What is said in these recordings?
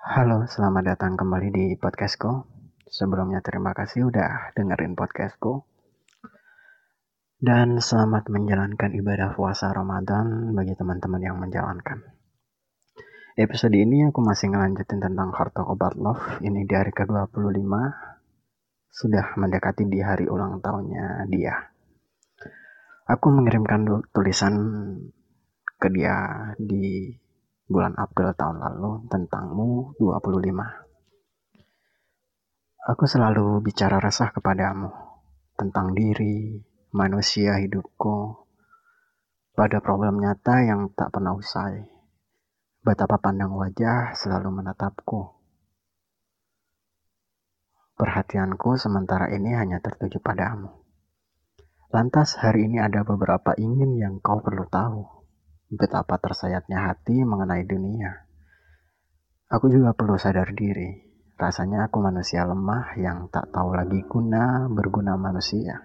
Halo, selamat datang kembali di podcastku. Sebelumnya terima kasih udah dengerin podcastku. Dan selamat menjalankan ibadah puasa Ramadan bagi teman-teman yang menjalankan. Episode ini aku masih ngelanjutin tentang Heart About Love. Ini di hari ke-25. Sudah mendekati di hari ulang tahunnya dia. Aku mengirimkan tulisan ke dia di bulan April tahun lalu tentangmu 25. Aku selalu bicara resah kepadamu tentang diri, manusia hidupku, pada problem nyata yang tak pernah usai. Betapa pandang wajah selalu menatapku. Perhatianku sementara ini hanya tertuju padamu. Lantas hari ini ada beberapa ingin yang kau perlu tahu betapa tersayatnya hati mengenai dunia. Aku juga perlu sadar diri. Rasanya aku manusia lemah yang tak tahu lagi guna berguna manusia.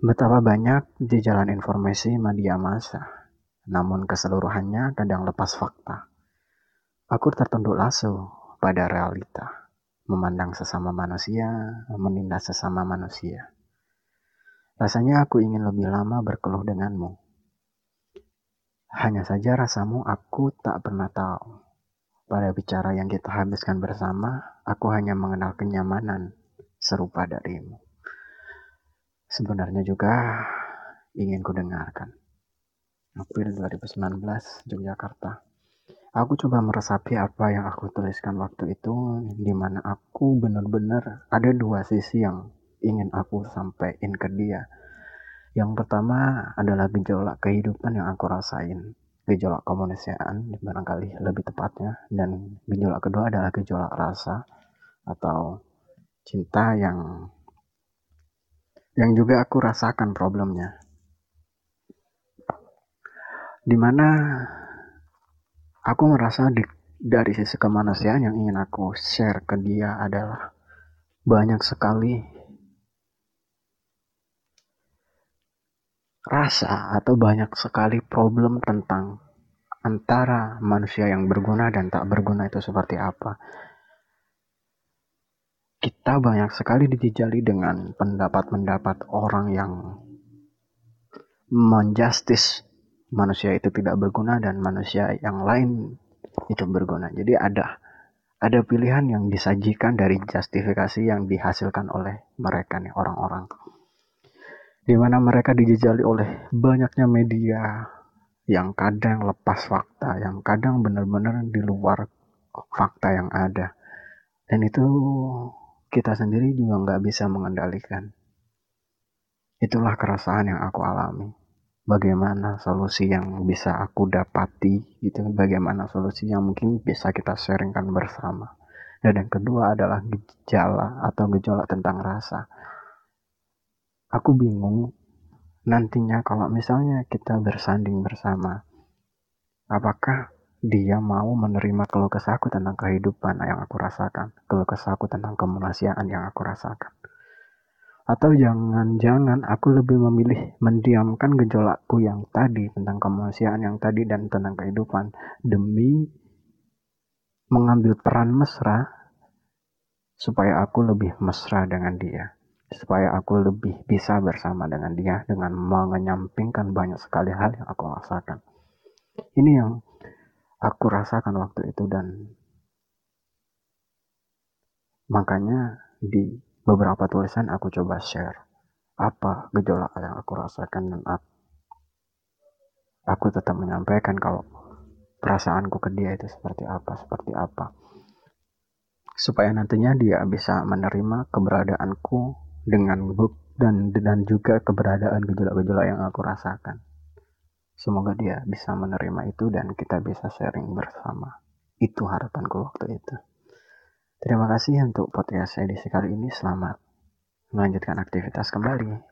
Betapa banyak di jalan informasi media massa, namun keseluruhannya kadang lepas fakta. Aku tertunduk lasu pada realita, memandang sesama manusia, menindas sesama manusia. Rasanya aku ingin lebih lama berkeluh denganmu, hanya saja rasamu aku tak pernah tahu. Pada bicara yang kita habiskan bersama, aku hanya mengenal kenyamanan serupa darimu. Sebenarnya juga ingin ku dengarkan. April 2019, Yogyakarta. Aku coba meresapi apa yang aku tuliskan waktu itu, di mana aku benar-benar ada dua sisi yang ingin aku sampaikan ke dia yang pertama adalah gejolak kehidupan yang aku rasain. Gejolak kemanusiaan barangkali lebih tepatnya. Dan gejolak kedua adalah gejolak rasa atau cinta yang yang juga aku rasakan problemnya. Di mana aku merasa di, dari sisi kemanusiaan yang ingin aku share ke dia adalah banyak sekali rasa atau banyak sekali problem tentang antara manusia yang berguna dan tak berguna itu seperti apa. Kita banyak sekali dijejali dengan pendapat-pendapat orang yang menjustis manusia itu tidak berguna dan manusia yang lain itu berguna. Jadi ada ada pilihan yang disajikan dari justifikasi yang dihasilkan oleh mereka nih orang-orang di mana mereka dijejali oleh banyaknya media yang kadang lepas fakta, yang kadang benar-benar di luar fakta yang ada. Dan itu kita sendiri juga nggak bisa mengendalikan. Itulah keresahan yang aku alami. Bagaimana solusi yang bisa aku dapati, itu bagaimana solusi yang mungkin bisa kita sharingkan bersama. Dan yang kedua adalah gejala atau gejolak tentang rasa aku bingung nantinya kalau misalnya kita bersanding bersama apakah dia mau menerima keluh kesahku tentang kehidupan yang aku rasakan keluh kesahku tentang kemanusiaan yang aku rasakan? Atau jangan-jangan aku lebih memilih mendiamkan gejolakku yang tadi tentang kemanusiaan yang tadi dan tentang kehidupan demi mengambil peran mesra supaya aku lebih mesra dengan dia supaya aku lebih bisa bersama dengan dia dengan menyampingkan banyak sekali hal yang aku rasakan. Ini yang aku rasakan waktu itu dan makanya di beberapa tulisan aku coba share apa gejolak yang aku rasakan dan aku tetap menyampaikan kalau perasaanku ke dia itu seperti apa, seperti apa. Supaya nantinya dia bisa menerima keberadaanku dengan book dan dan juga keberadaan gejolak-gejolak yang aku rasakan. Semoga dia bisa menerima itu dan kita bisa sharing bersama. Itu harapanku waktu itu. Terima kasih untuk podcast edisi kali ini. Selamat melanjutkan aktivitas kembali.